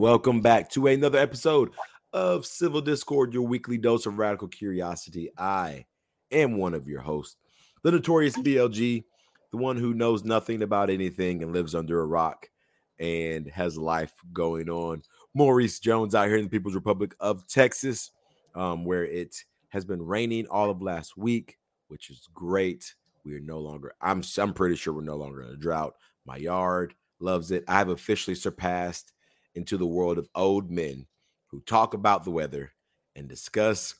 welcome back to another episode of Civil Discord, your weekly dose of radical curiosity. I am one of your hosts, the notorious BLG, the one who knows nothing about anything and lives under a rock and has life going on. Maurice Jones out here in the People's Republic of Texas, um, where it has been raining all of last week, which is great. We are no longer, I'm I'm pretty sure we're no longer in a drought. My yard loves it. I have officially surpassed into the world of old men who talk about the weather and discuss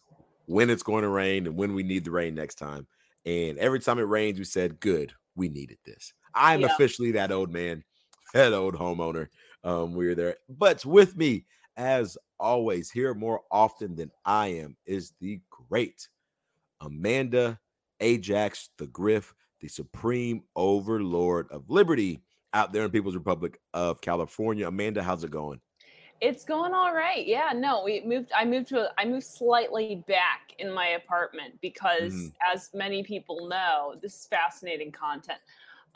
when it's going to rain and when we need the rain next time. And every time it rains, we said, Good, we needed this. I'm yeah. officially that old man, that old homeowner. Um, we're there. But with me, as always, here more often than I am, is the great Amanda Ajax the Griff, the supreme overlord of liberty out there in People's Republic of California. Amanda, how's it going? It's going all right. Yeah, no, we moved. I moved to. A, I moved slightly back in my apartment because, mm. as many people know, this is fascinating content.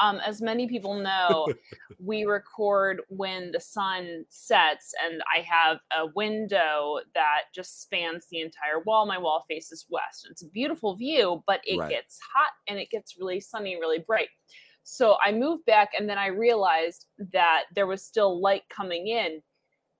Um, as many people know, we record when the sun sets, and I have a window that just spans the entire wall. My wall faces west. It's a beautiful view, but it right. gets hot and it gets really sunny, really bright. So I moved back, and then I realized that there was still light coming in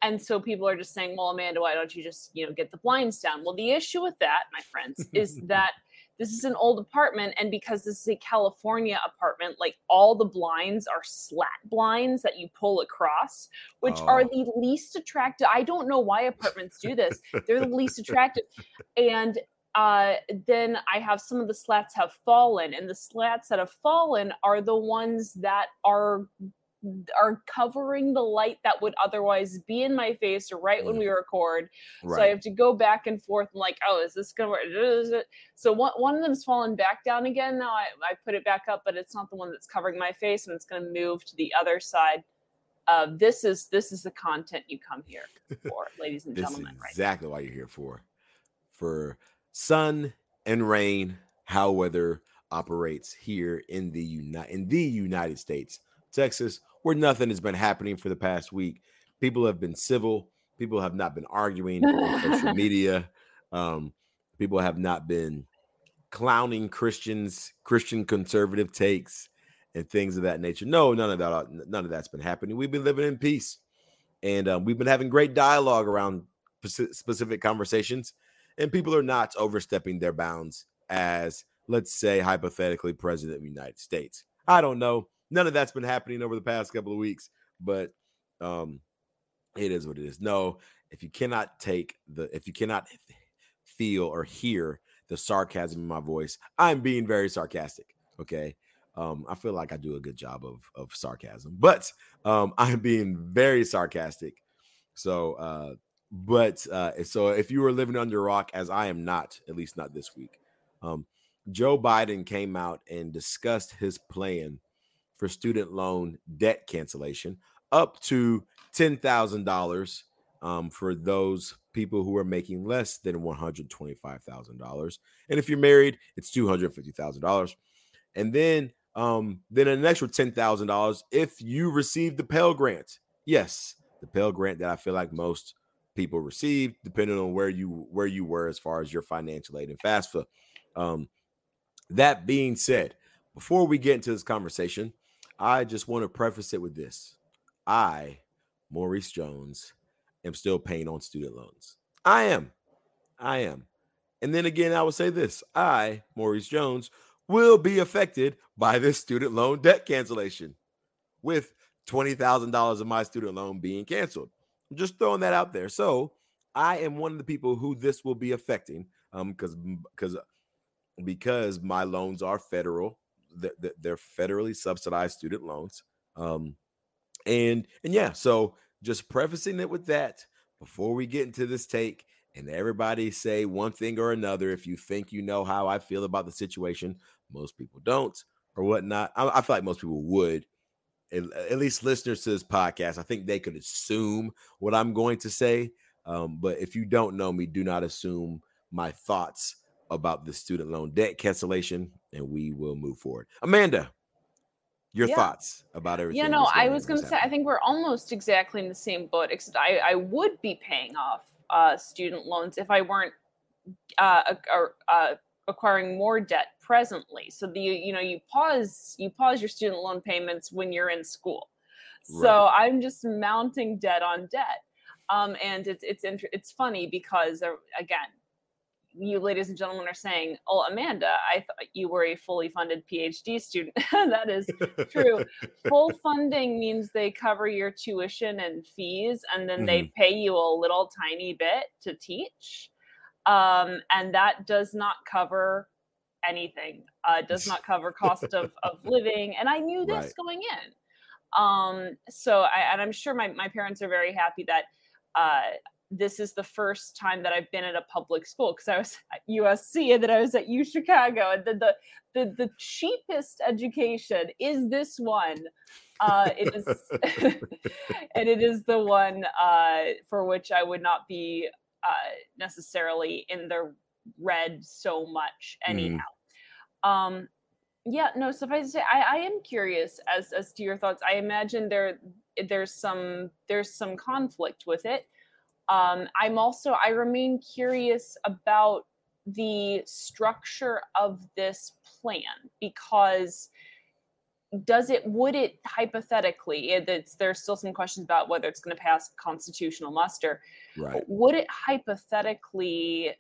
and so people are just saying, well, Amanda, why don't you just, you know, get the blinds down? Well, the issue with that, my friends, is that this is an old apartment. And because this is a California apartment, like all the blinds are slat blinds that you pull across, which oh. are the least attractive. I don't know why apartments do this. They're the least attractive. And uh, then I have some of the slats have fallen, and the slats that have fallen are the ones that are are covering the light that would otherwise be in my face right mm. when we record. Right. So I have to go back and forth and like, oh, is this gonna work? So one one of them's fallen back down again. Now I, I put it back up, but it's not the one that's covering my face, and it's gonna move to the other side. Uh, this is this is the content you come here for, ladies and gentlemen. Right exactly why you're here for. For sun and rain, how weather operates here in the United in the United States, Texas, where nothing has been happening for the past week. People have been civil. People have not been arguing on social media. Um, people have not been clowning Christians, Christian conservative takes, and things of that nature. No, none of that. Uh, none of that's been happening. We've been living in peace, and um, we've been having great dialogue around specific conversations. And people are not overstepping their bounds as, let's say, hypothetically, president of the United States. I don't know none of that's been happening over the past couple of weeks, but um, it is what it is. No, if you cannot take the, if you cannot feel or hear the sarcasm in my voice, I'm being very sarcastic. Okay. Um, I feel like I do a good job of of sarcasm, but um, I'm being very sarcastic. So, uh, but uh, so if you were living under a rock, as I am not, at least not this week, um, Joe Biden came out and discussed his plan for student loan debt cancellation, up to $10,000 um, for those people who are making less than $125,000. And if you're married, it's $250,000. And then um, then an extra $10,000 if you receive the Pell Grant. Yes, the Pell Grant that I feel like most people received, depending on where you where you were as far as your financial aid and FAFSA. Um, that being said, before we get into this conversation, I just want to preface it with this. I, Maurice Jones, am still paying on student loans. I am. I am. And then again, I will say this I, Maurice Jones, will be affected by this student loan debt cancellation with $20,000 of my student loan being canceled. I'm just throwing that out there. So I am one of the people who this will be affecting um because because because my loans are federal they're federally subsidized student loans. Um, and and yeah, so just prefacing it with that before we get into this take and everybody say one thing or another. If you think you know how I feel about the situation, most people don't or whatnot. I, I feel like most people would. At, at, least listeners to this podcast, I think they could assume what I'm going to say. Um, but if you don't know me, do not assume my thoughts about the student loan debt cancellation, and we will move forward. Amanda, your yeah. thoughts about everything. You know, I was going to say, I think we're almost exactly in the same boat, except I, I would be paying off uh, student loans if I weren't uh, uh, acquiring more debt presently. So the you know you pause you pause your student loan payments when you're in school. So right. I'm just mounting debt on debt, um, and it's it's it's funny because uh, again you ladies and gentlemen are saying, "Oh, Amanda, I thought you were a fully funded PhD student." that is true. Full funding means they cover your tuition and fees, and then mm-hmm. they pay you a little tiny bit to teach, um, and that does not cover anything. Uh, does not cover cost of of living, and I knew this right. going in. Um, so, I, and I'm sure my my parents are very happy that. Uh, this is the first time that I've been at a public school because I was at USC and then I was at U Chicago and then the the, the cheapest education is this one. Uh, it is, and it is the one uh, for which I would not be uh, necessarily in the red so much mm. anyhow. Mm. Um, yeah, no. Suffice to say, I, I am curious as as to your thoughts. I imagine there there's some there's some conflict with it um, I'm also, I remain curious about the structure of this plan because does it would it hypothetically it's there's still some questions about whether it's going to pass constitutional muster right. Would it hypothetically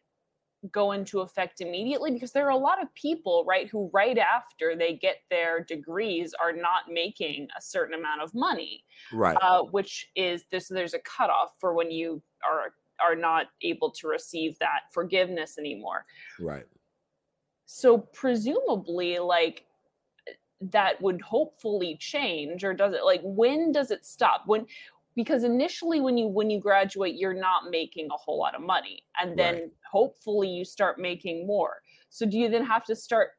go into effect immediately? Because there are a lot of people right who right after they get their degrees are not making a certain amount of money right. uh, which is this there's a cutoff for when you are are not able to receive that forgiveness anymore. Right. So presumably like that would hopefully change or does it like when does it stop? When because initially when you when you graduate you're not making a whole lot of money and then right. hopefully you start making more. So do you then have to start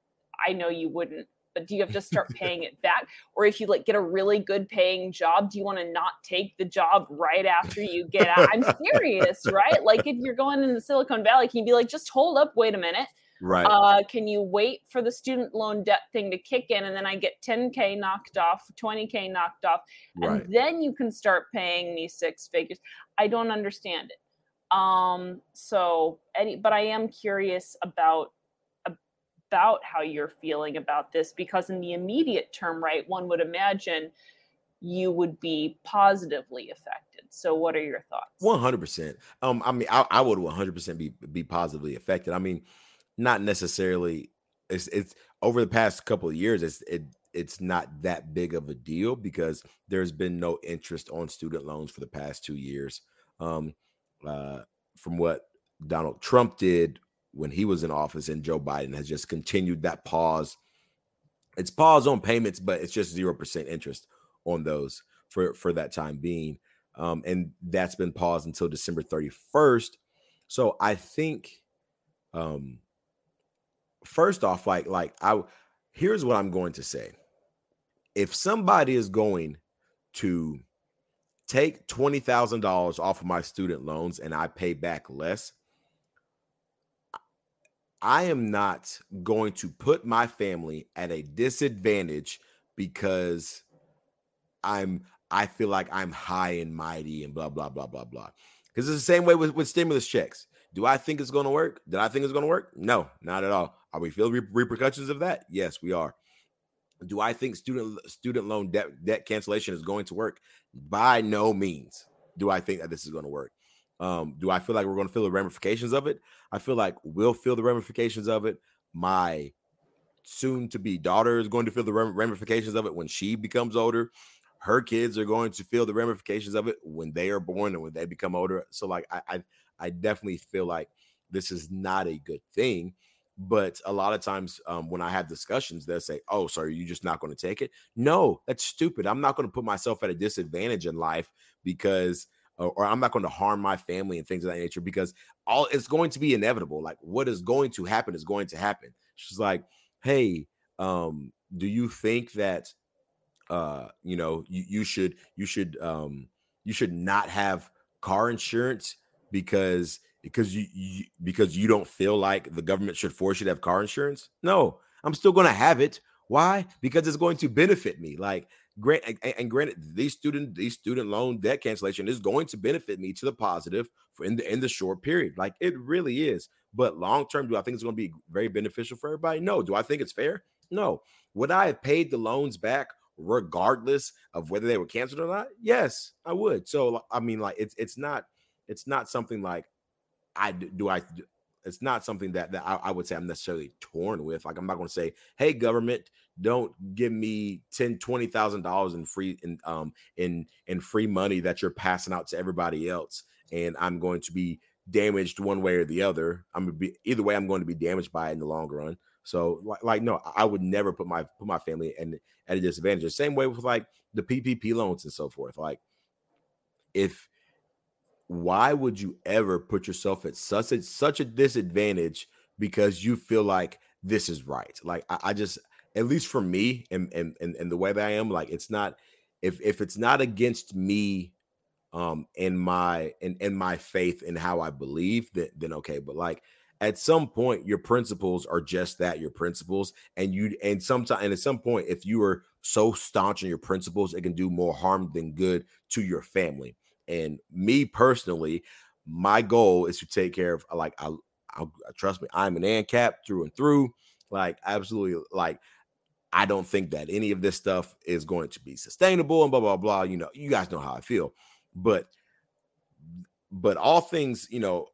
i know you wouldn't but do you have to start paying it back? Or if you like get a really good paying job do you want to not take the job right after you get out? I'm serious right? Like if you're going in the silicon valley can you be like just hold up wait a minute Right. Uh, can you wait for the student loan debt thing to kick in and then I get 10K knocked off, 20K knocked off, and right. then you can start paying me six figures? I don't understand it. Um, so any but I am curious about about how you're feeling about this because in the immediate term, right, one would imagine you would be positively affected. So what are your thoughts? 100%. Um I mean I, I would 100% be be positively affected. I mean not necessarily it's it's over the past couple of years it's it it's not that big of a deal because there's been no interest on student loans for the past two years. Um uh from what donald trump did when he was in office and joe biden has just continued that pause. It's pause on payments but it's just 0% interest on those for for that time being. Um and that's been paused until december 31st so i think um first off, like like I here's what I'm going to say. If somebody is going to take $20,000 off of my student loans and I pay back less, I am not going to put my family at a disadvantage because I'm I feel like I'm high and mighty and blah blah blah blah blah. Because it's the same way with, with stimulus checks. Do I think it's going to work? Did I think it's going to work? No, not at all. Are we feeling re- repercussions of that? Yes, we are. Do I think student student loan debt debt cancellation is going to work? By no means do I think that this is going to work. Um, do I feel like we're going to feel the ramifications of it? I feel like we'll feel the ramifications of it. My soon to be daughter is going to feel the ramifications of it when she becomes older. Her kids are going to feel the ramifications of it when they are born and when they become older. So, like, I, I, I definitely feel like this is not a good thing. But a lot of times um, when I have discussions, they'll say, Oh, so are you just not going to take it? No, that's stupid. I'm not going to put myself at a disadvantage in life because, or I'm not going to harm my family and things of that nature because all it's going to be inevitable. Like what is going to happen is going to happen. She's like, Hey, um, do you think that, uh, you know, you, you should, you should, um, you should not have car insurance because because you, you, because you don't feel like the government should force you to have car insurance? No, I'm still going to have it Why? Because it's going to benefit me. Like grant and, granted, these student these student loan debt cancellation is going to benefit me to the positive for in the in the short period. Like it really is. But long term, do I think it's going to be very beneficial for everybody? No. Do I think it's fair? No. Would I have paid the loans back regardless of whether they were canceled or not? Yes, I would. So I mean, like it's it's not it's not something like I do I it's not something that that I, I would say I'm necessarily torn with. Like I'm not going to say, hey, government, don't give me ten, twenty thousand dollars in free in um in in free money that you're passing out to everybody else, and I'm going to be damaged one way or the other. I'm gonna be either way. I'm going to be damaged by it in the long run. So like, no, I would never put my put my family and at a disadvantage. The same way with like the PPP loans and so forth. Like if why would you ever put yourself at such a such a disadvantage because you feel like this is right? Like I, I just at least for me and, and and and the way that I am, like it's not if if it's not against me um in my in in my faith and how I believe, then then okay. But like at some point, your principles are just that, your principles. And you and sometimes and at some point, if you are so staunch in your principles, it can do more harm than good to your family. And me personally, my goal is to take care of uh, like I, I uh, trust me, I'm an ANCAP through and through. Like absolutely, like I don't think that any of this stuff is going to be sustainable and blah blah blah. You know, you guys know how I feel, but but all things, you know,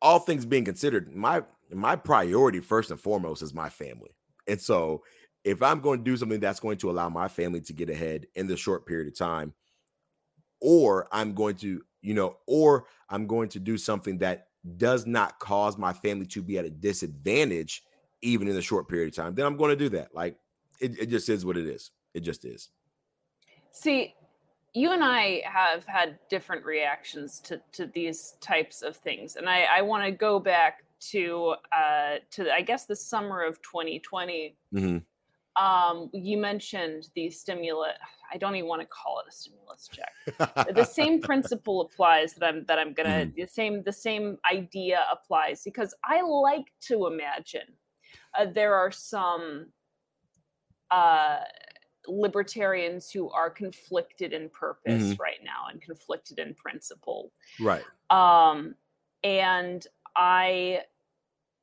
all things being considered, my my priority first and foremost is my family. And so if I'm going to do something that's going to allow my family to get ahead in the short period of time, or I'm going to, you know, or I'm going to do something that does not cause my family to be at a disadvantage even in the short period of time, then I'm going to do that. Like it, it just is what it is. It just is. See, you and I have had different reactions to to these types of things, and I, I want to go back to uh, to I guess the summer of 2020. Mm-hmm. Um, you mentioned the stimulus. I don't even want to call it a stimulus check. the same principle applies that I'm that I'm gonna mm-hmm. the same the same idea applies because I like to imagine uh, there are some uh, libertarians who are conflicted in purpose mm-hmm. right now and conflicted in principle. Right. Um, and I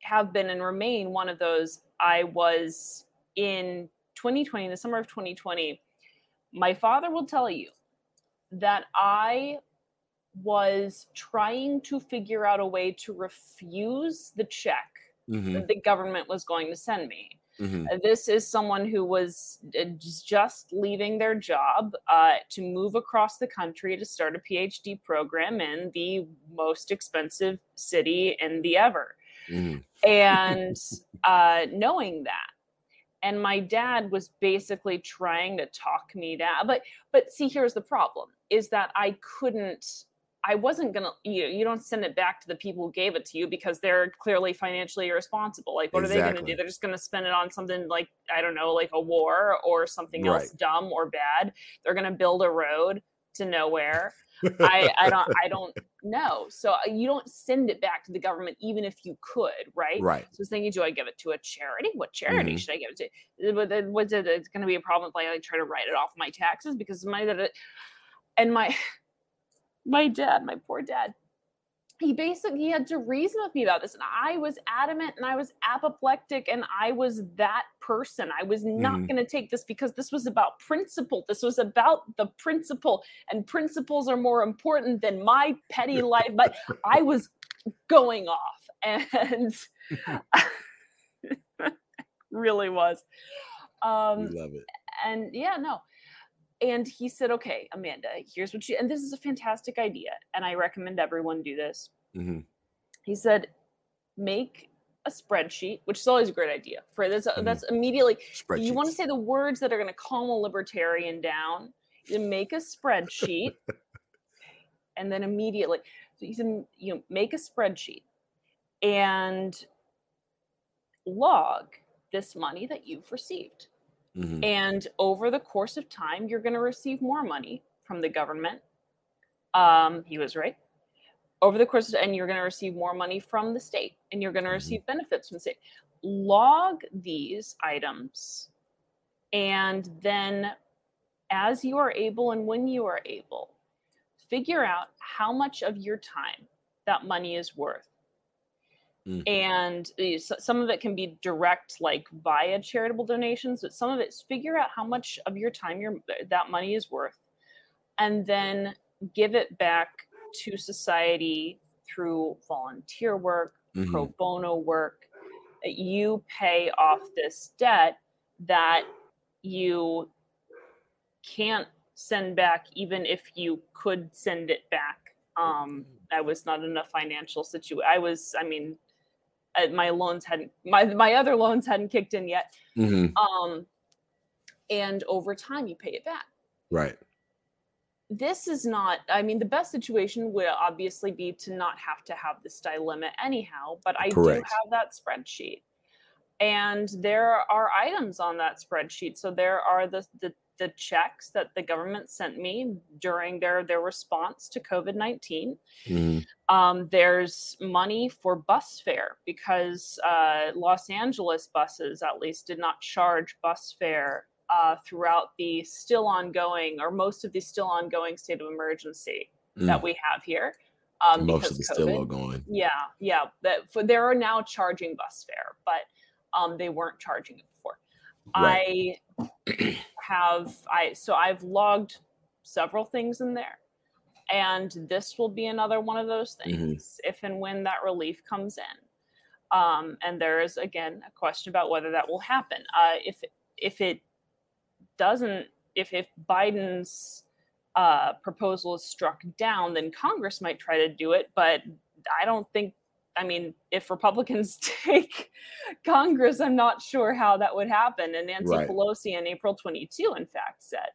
have been and remain one of those. I was in 2020, the summer of 2020. My father will tell you that I was trying to figure out a way to refuse the check mm-hmm. that the government was going to send me. Mm-hmm. Uh, this is someone who was uh, just leaving their job uh, to move across the country to start a PhD program in the most expensive city in the ever. Mm-hmm. And uh, knowing that, and my dad was basically trying to talk me down. But but see, here's the problem: is that I couldn't I wasn't gonna you you don't send it back to the people who gave it to you because they're clearly financially irresponsible. Like what exactly. are they gonna do? They're just gonna spend it on something like I don't know, like a war or something right. else dumb or bad. They're gonna build a road to nowhere. I, I don't I don't know. So uh, you don't send it back to the government even if you could, right? Right. So thinking, do I give it to a charity? What charity mm-hmm. should I give it to? Was it it's going to be a problem if I like try to write it off my taxes because my that and my my dad, my poor dad, he basically he had to reason with me about this and i was adamant and i was apoplectic and i was that person. I was not mm-hmm. going to take this because this was about principle. This was about the principle and principles are more important than my petty life but i was going off and really was. Um love it. and yeah no and he said, okay, Amanda, here's what you, and this is a fantastic idea. And I recommend everyone do this. Mm-hmm. He said, make a spreadsheet, which is always a great idea. For that's, mm-hmm. that's immediately, you want to say the words that are going to calm a libertarian down. You make a spreadsheet and then immediately, so you can, you know, make a spreadsheet and log this money that you've received Mm-hmm. And over the course of time, you're going to receive more money from the government. Um, he was right. Over the course, of, and you're going to receive more money from the state, and you're going to mm-hmm. receive benefits from the state. Log these items And then, as you are able and when you are able, figure out how much of your time that money is worth. Mm. And eh, some of it can be direct, like via charitable donations, but some of it's figure out how much of your time your that money is worth, and then give it back to society through volunteer work, mm-hmm. pro bono work. You pay off this debt that you can't send back, even if you could send it back. Um, I was not in a financial situation. I was, I mean, my loans hadn't, my my other loans hadn't kicked in yet. Mm-hmm. Um, and over time, you pay it back. Right. This is not. I mean, the best situation would obviously be to not have to have this dilemma anyhow. But I Correct. do have that spreadsheet and there are items on that spreadsheet so there are the, the the checks that the government sent me during their their response to COVID nineteen. Mm-hmm. Um, there's money for bus fare because uh, Los Angeles buses, at least, did not charge bus fare uh, throughout the still ongoing or most of the still ongoing state of emergency mm. that we have here. Um, most of the COVID. still ongoing. Yeah, yeah. That for, there are now charging bus fare, but um, they weren't charging it before. Right. I have I so I've logged several things in there. And this will be another one of those mm-hmm. things mm-hmm. if and when that relief comes in. Um, and there is again a question about whether that will happen. Uh, if if it doesn't, if if Biden's uh, proposal is struck down, then Congress might try to do it. But I don't think I mean, if Republicans take Congress, I'm not sure how that would happen. And Nancy right. Pelosi in April 22, in fact, said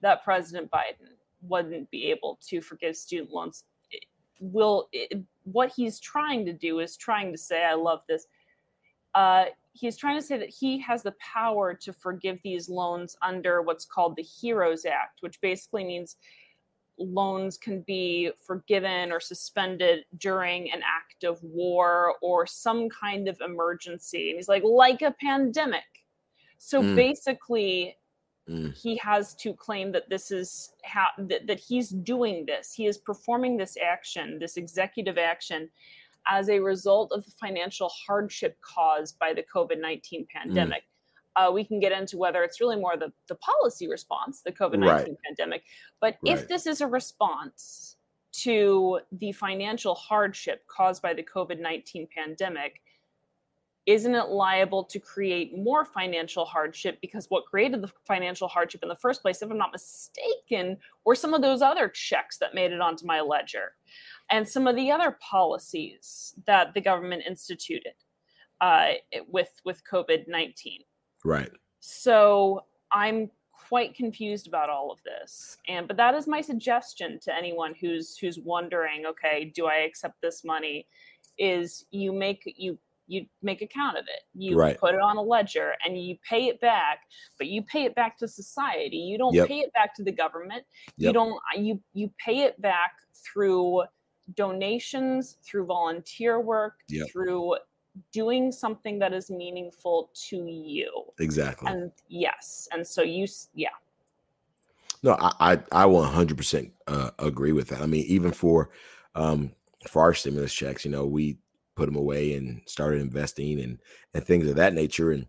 that President Biden wouldn't be able to forgive student loans. It will it, what he's trying to do is trying to say, I love this. Uh, he's trying to say that he has the power to forgive these loans under what's called the HEROES Act, which basically means loans can be forgiven or suspended during an act of war or some kind of emergency. And he's like, like a pandemic. So mm. basically, mm. he has to claim that this is how that, that he's doing this. He is performing this action, this executive action, as a result of the financial hardship caused by the COVID 19 mm. pandemic. Mm uh, we can get into whether it's really more the, the policy response, the COVID 19 right. pandemic. But right. if this is a response to the financial hardship caused by the COVID 19 pandemic, isn't it liable to create more financial hardship? Because what created the financial hardship in the first place, if I'm not mistaken, were some of those other checks that made it onto my ledger and some of the other policies that the government instituted uh, with, with COVID 19. Right. So I'm quite confused about all of this and but that is my suggestion to anyone who's who's wondering okay do i accept this money is you make you you make account of it you right. put it on a ledger and you pay it back but you pay it back to society you don't yep. pay it back to the government yep. you don't you you pay it back through donations through volunteer work yep. through doing something that is meaningful to you. Exactly. And yes, and so you, yeah. No, I I, I 100% uh, agree with that. I mean, even for um for our stimulus checks, you know, we put them away and started investing and and things of that nature, and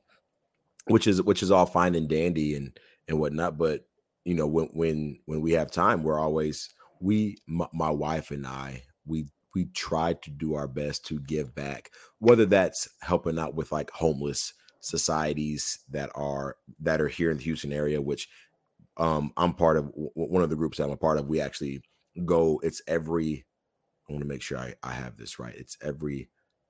which is which is all fine and dandy and and whatnot. But you know, when when when we have time, we're always we my, my wife and I we we try to do our best to give back, whether that's helping out with like homeless societies that are that are here in the Houston area, which um I'm part of one of the groups that I'm a part of. We actually go, it's every I want to make sure I, I have this right. It's every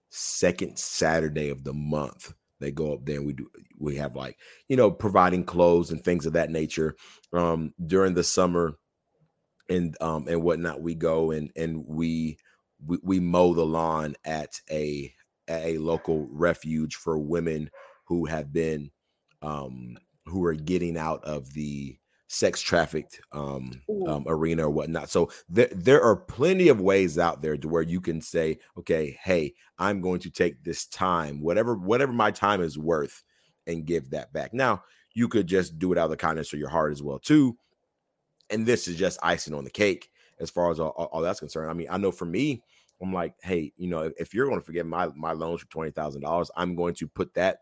second Saturday of the month. They go up there and we do we have like, you know, providing clothes and things of that nature. Um during the summer and um and whatnot, we go and and we we, we mow the lawn at a at a local refuge for women who have been um who are getting out of the sex trafficked um, um, arena or whatnot. So there there are plenty of ways out there to where you can say, okay, hey, I'm going to take this time, whatever whatever my time is worth, and give that back. Now you could just do it out of the kindness of your heart as well too. And this is just icing on the cake as far as all, all that's concerned. I mean, I know for me, I'm like, hey, you know, if, if you're going to forget my my loans for twenty thousand dollars, I'm going to put that,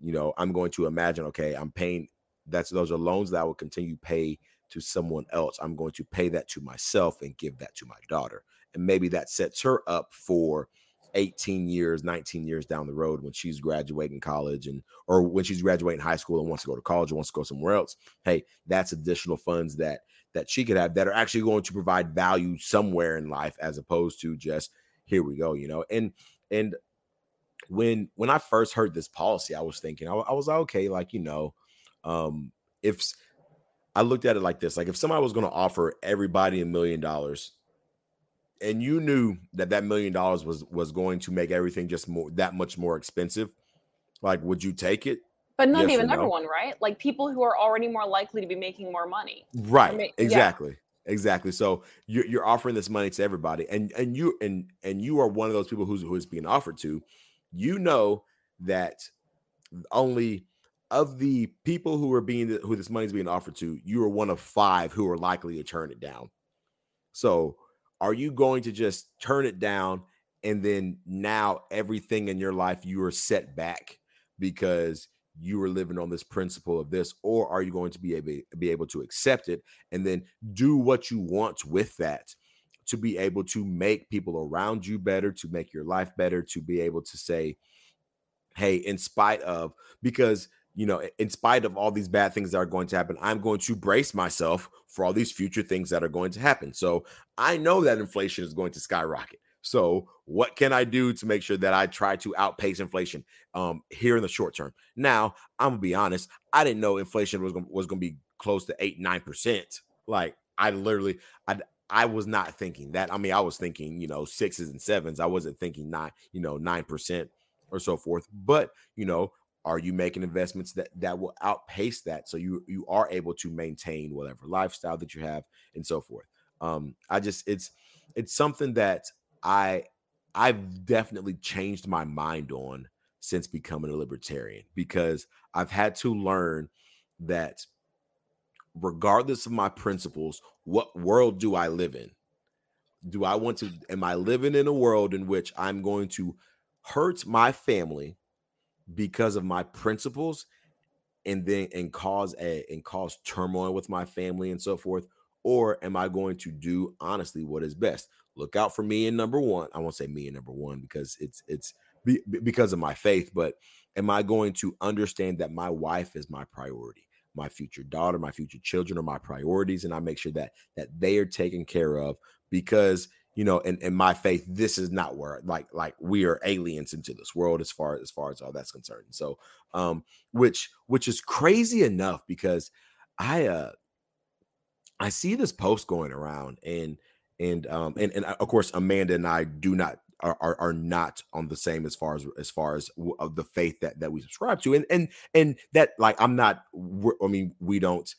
you know, I'm going to imagine, okay, I'm paying. That's those are loans that I will continue pay to someone else. I'm going to pay that to myself and give that to my daughter, and maybe that sets her up for 18 years, 19 years down the road when she's graduating college and or when she's graduating high school and wants to go to college or wants to go somewhere else. Hey, that's additional funds that that she could have that are actually going to provide value somewhere in life as opposed to just here we go, you know. And and when when I first heard this policy, I was thinking I, I was like okay, like you know, um, if I looked at it like this, like if somebody was going to offer everybody a million dollars and you knew that that million dollars was was going to make everything just more that much more expensive like would you take it but not yes even everyone no? right? Like people who are already more likely to be making more money. Right exactly yeah. exactly so you're, you're offering this money to everybody and and you and and you are one of those people who's who's being offered to. You know that only of the people who are being who this money is being offered to you are one of five who are likely to turn it down. So are you going to just turn it down and then now everything in your life you are set back because you were living on this principle of this or are you going to be able, be able to accept it and then do what you want with that to be able to make people around you better to make your life better to be able to say hey in spite of because you know, in spite of all these bad things that are going to happen, I'm going to brace myself for all these future things that are going to happen. So I know that inflation is going to skyrocket. So what can I do to make sure that I try to outpace inflation um, here in the short term? Now I'm gonna be honest. I didn't know inflation was gonna, was to be close to eight nine percent. Like I literally, I I was not thinking that. I mean, I was thinking you know sixes and sevens. I wasn't thinking nine you know nine percent or so forth. But you know, are you making investments that that will outpace that so you you are able to maintain whatever lifestyle that you have and so forth um i just it's it's something that i i've definitely changed my mind on since becoming a libertarian because i've had to learn that regardless of my principles what world do i live in? Do i want to am i living in a world in which i'm going to hurt my family because of my principles and then and cause a and cause turmoil with my family and so forth or am i going to do honestly what is best look out for me in number one i won't say me in number one because it's it's be, because of my faith but am i going to understand that my wife is my priority my future daughter my future children are my priorities and i make sure that that they are taken care of because you know, in, in my faith, this is not where like like we are aliens into this world as far as far as all that's concerned. So, um, which which is crazy enough because I uh I see this post going around and and um and, and uh, of course Amanda and I do not are, are, are not on the same as far as as far as of the faith that that we subscribe to and and and that like I'm not I mean we don't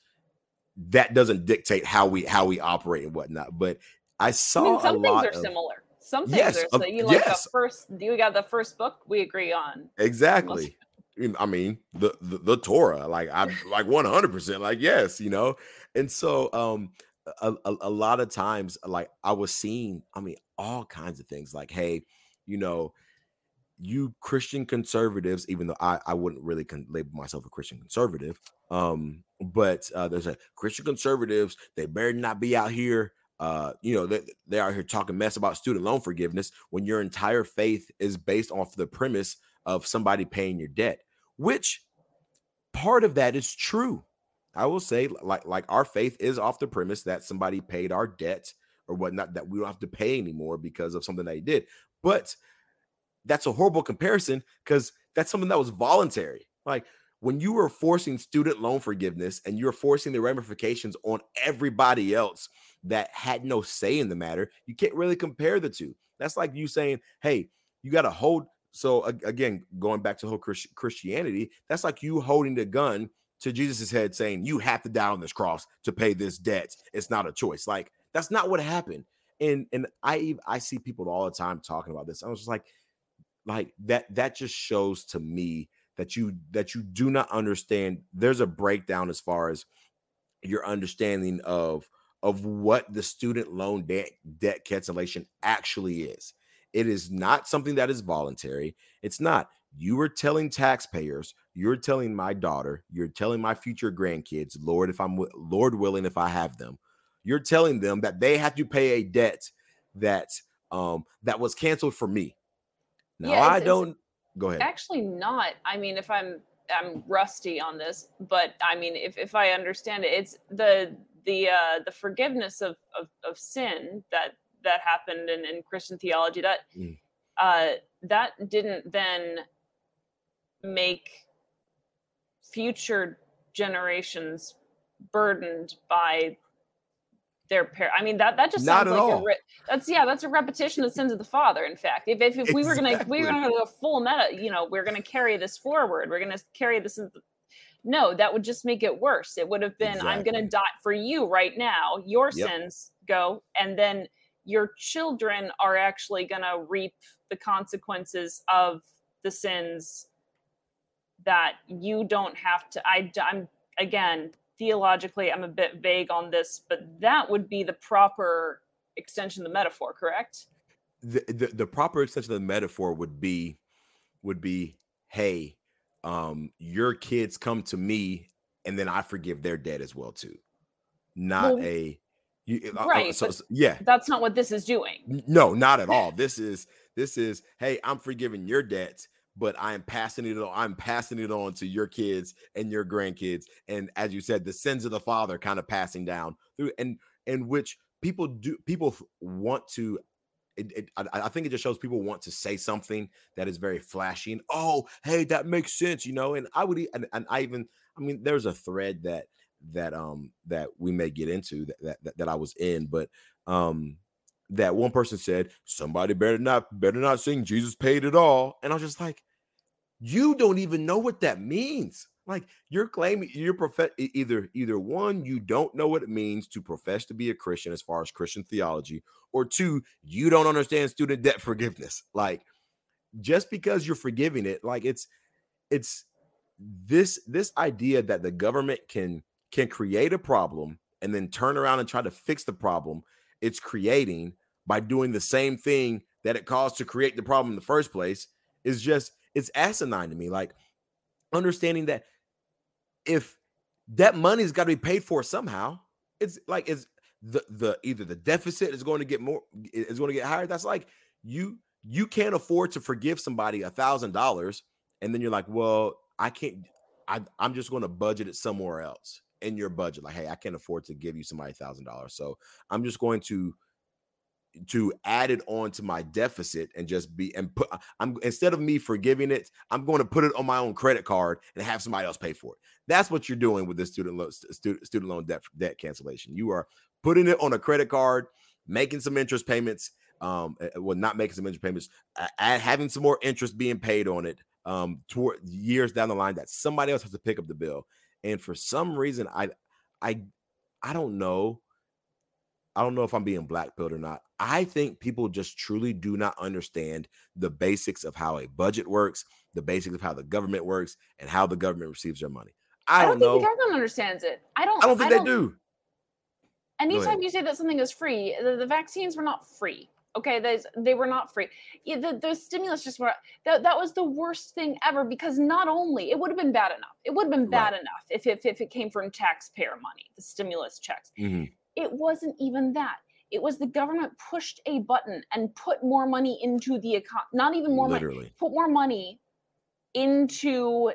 that doesn't dictate how we how we operate and whatnot but I saw I mean, some things are of, similar. Some things yes, are so you like yes. the first you got the first book we agree on. Exactly. I mean the, the, the Torah, like I'm like 100 percent like yes, you know. And so um a, a, a lot of times like I was seeing, I mean, all kinds of things like, hey, you know, you Christian conservatives, even though I, I wouldn't really con- label myself a Christian conservative, um, but uh, there's a Christian conservatives, they better not be out here uh, you know, they, they're out here talking mess about student loan forgiveness when your entire faith is based off the premise of somebody paying your debt, which part of that is true. I will say, like, like our faith is off the premise that somebody paid our debt or whatnot, that we don't have to pay anymore because of something they did. But that's a horrible comparison because that's something that was voluntary. Like when you were forcing student loan forgiveness and you're forcing the ramifications on everybody else that had no say in the matter, you can't really compare the two. That's like you saying, hey, you got to hold. So, again, going back to whole Christianity, that's like you holding the gun to Jesus's head saying, you have to die on this cross to pay this debt. It's not a choice. Like, that's not what happened. And and I I see people all the time talking about this. I was just like, like that that just shows to me that you that you do not understand there's a breakdown as far as your understanding of of what the student loan debt debt cancellation actually is it is not something that is voluntary it's not you are telling taxpayers you're telling my daughter you're telling my future grandkids lord if i'm lord willing if i have them you're telling them that they have to pay a debt that um that was canceled for me. Now yeah, i don't go ahead. actually not i mean if i'm i'm rusty on this but i mean if, if i understand it it's the the uh the forgiveness of of, of sin that that happened in, in christian theology that mm. uh that didn't then make future generations burdened by their parent. I mean that that just sounds like all. a re- that's yeah that's a repetition of sins of the father. In fact, if if, if exactly. we were gonna we were gonna go full meta, you know, we're gonna carry this forward. We're gonna carry this. In, no, that would just make it worse. It would have been exactly. I'm gonna die for you right now. Your yep. sins go, and then your children are actually gonna reap the consequences of the sins that you don't have to. I I'm again theologically i'm a bit vague on this but that would be the proper extension of the metaphor correct the, the, the proper extension of the metaphor would be would be hey um your kids come to me and then i forgive their debt as well too not well, a you, uh, uh, right uh, so, so, yeah that's not what this is doing no not at all this is this is hey i'm forgiving your debts but I'm passing it on. I'm passing it on to your kids and your grandkids, and as you said, the sins of the father kind of passing down through, and and which people do people want to. It, it, I, I think it just shows people want to say something that is very flashy and oh hey that makes sense you know and I would and, and I even I mean there's a thread that that um that we may get into that that, that I was in but um that one person said somebody better not better not sing Jesus paid it all and I was just like you don't even know what that means. Like you're claiming you're prof- either either one, you don't know what it means to profess to be a Christian as far as Christian theology, or two, you don't understand student debt forgiveness. Like just because you're forgiving it, like it's it's this this idea that the government can can create a problem and then turn around and try to fix the problem it's creating by doing the same thing that it caused to create the problem in the first place is just it's asinine to me. Like understanding that if that money's got to be paid for somehow, it's like it's the the either the deficit is going to get more is going to get higher. That's like you you can't afford to forgive somebody a thousand dollars, and then you're like, well, I can't. I, I'm just going to budget it somewhere else in your budget. Like, hey, I can't afford to give you somebody thousand dollars, so I'm just going to to add it on to my deficit and just be and put I'm instead of me forgiving it, I'm going to put it on my own credit card and have somebody else pay for it. That's what you're doing with this student loan student, student loan debt debt cancellation. You are putting it on a credit card, making some interest payments, um, eh, well, not making some interest payments, uh, having some more interest being paid on it, um, toward years down the line that somebody else has to pick up the bill. And for some reason, I, I, I don't know I don't know if I'm being blackpilled or not. I think people just truly do not understand the basics of how a budget works, the basics of how the government works, and how the government receives their money. I, I don't, don't think the government understands it. I don't. I don't think I don't, they do. Anytime you say that something is free, the, the vaccines were not free. Okay, they, they were not free. Yeah, the, the stimulus just were that, that was the worst thing ever because not only it would have been bad enough, it would have been bad right. enough if, if if it came from taxpayer money, the stimulus checks. Mm-hmm. It wasn't even that. It was the government pushed a button and put more money into the account. Not even more Literally. money. Put more money into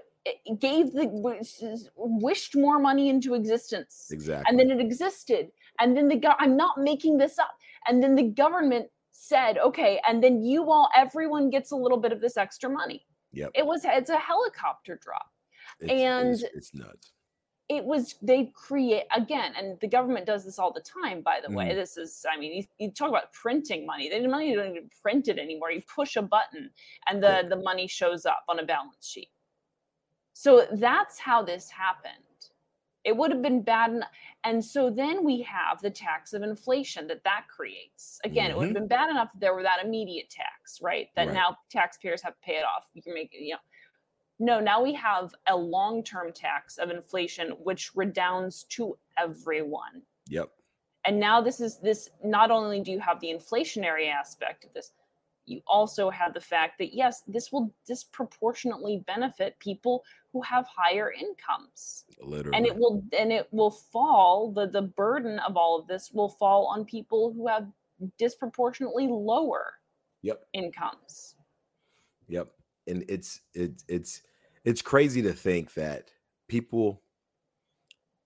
gave the wished more money into existence. Exactly. And then it existed. And then the go- I'm not making this up. And then the government said, okay, and then you all, everyone gets a little bit of this extra money. Yep. It was it's a helicopter drop. It's, and it's, it's nuts it was they create again and the government does this all the time by the way mm. this is i mean you, you, talk about printing money the money don't even print it anymore you push a button and the yeah. the money shows up on a balance sheet so that's how this happened it would have been bad enough. and so then we have the tax of inflation that that creates again mm-hmm. it would have mm-hmm. been bad enough if there were that immediate tax right that right. now taxpayers have to pay it off you can make it you know No, now we have a long term tax of inflation, which redounds to everyone. Yep. And now this is this not only do you have the inflationary aspect of this, you also have the fact that yes, this will disproportionately benefit people who have higher incomes. Literally. And it will and it will fall the the burden of all of this will fall on people who have disproportionately lower yep incomes. Yep. And it's it's it's it's crazy to think that people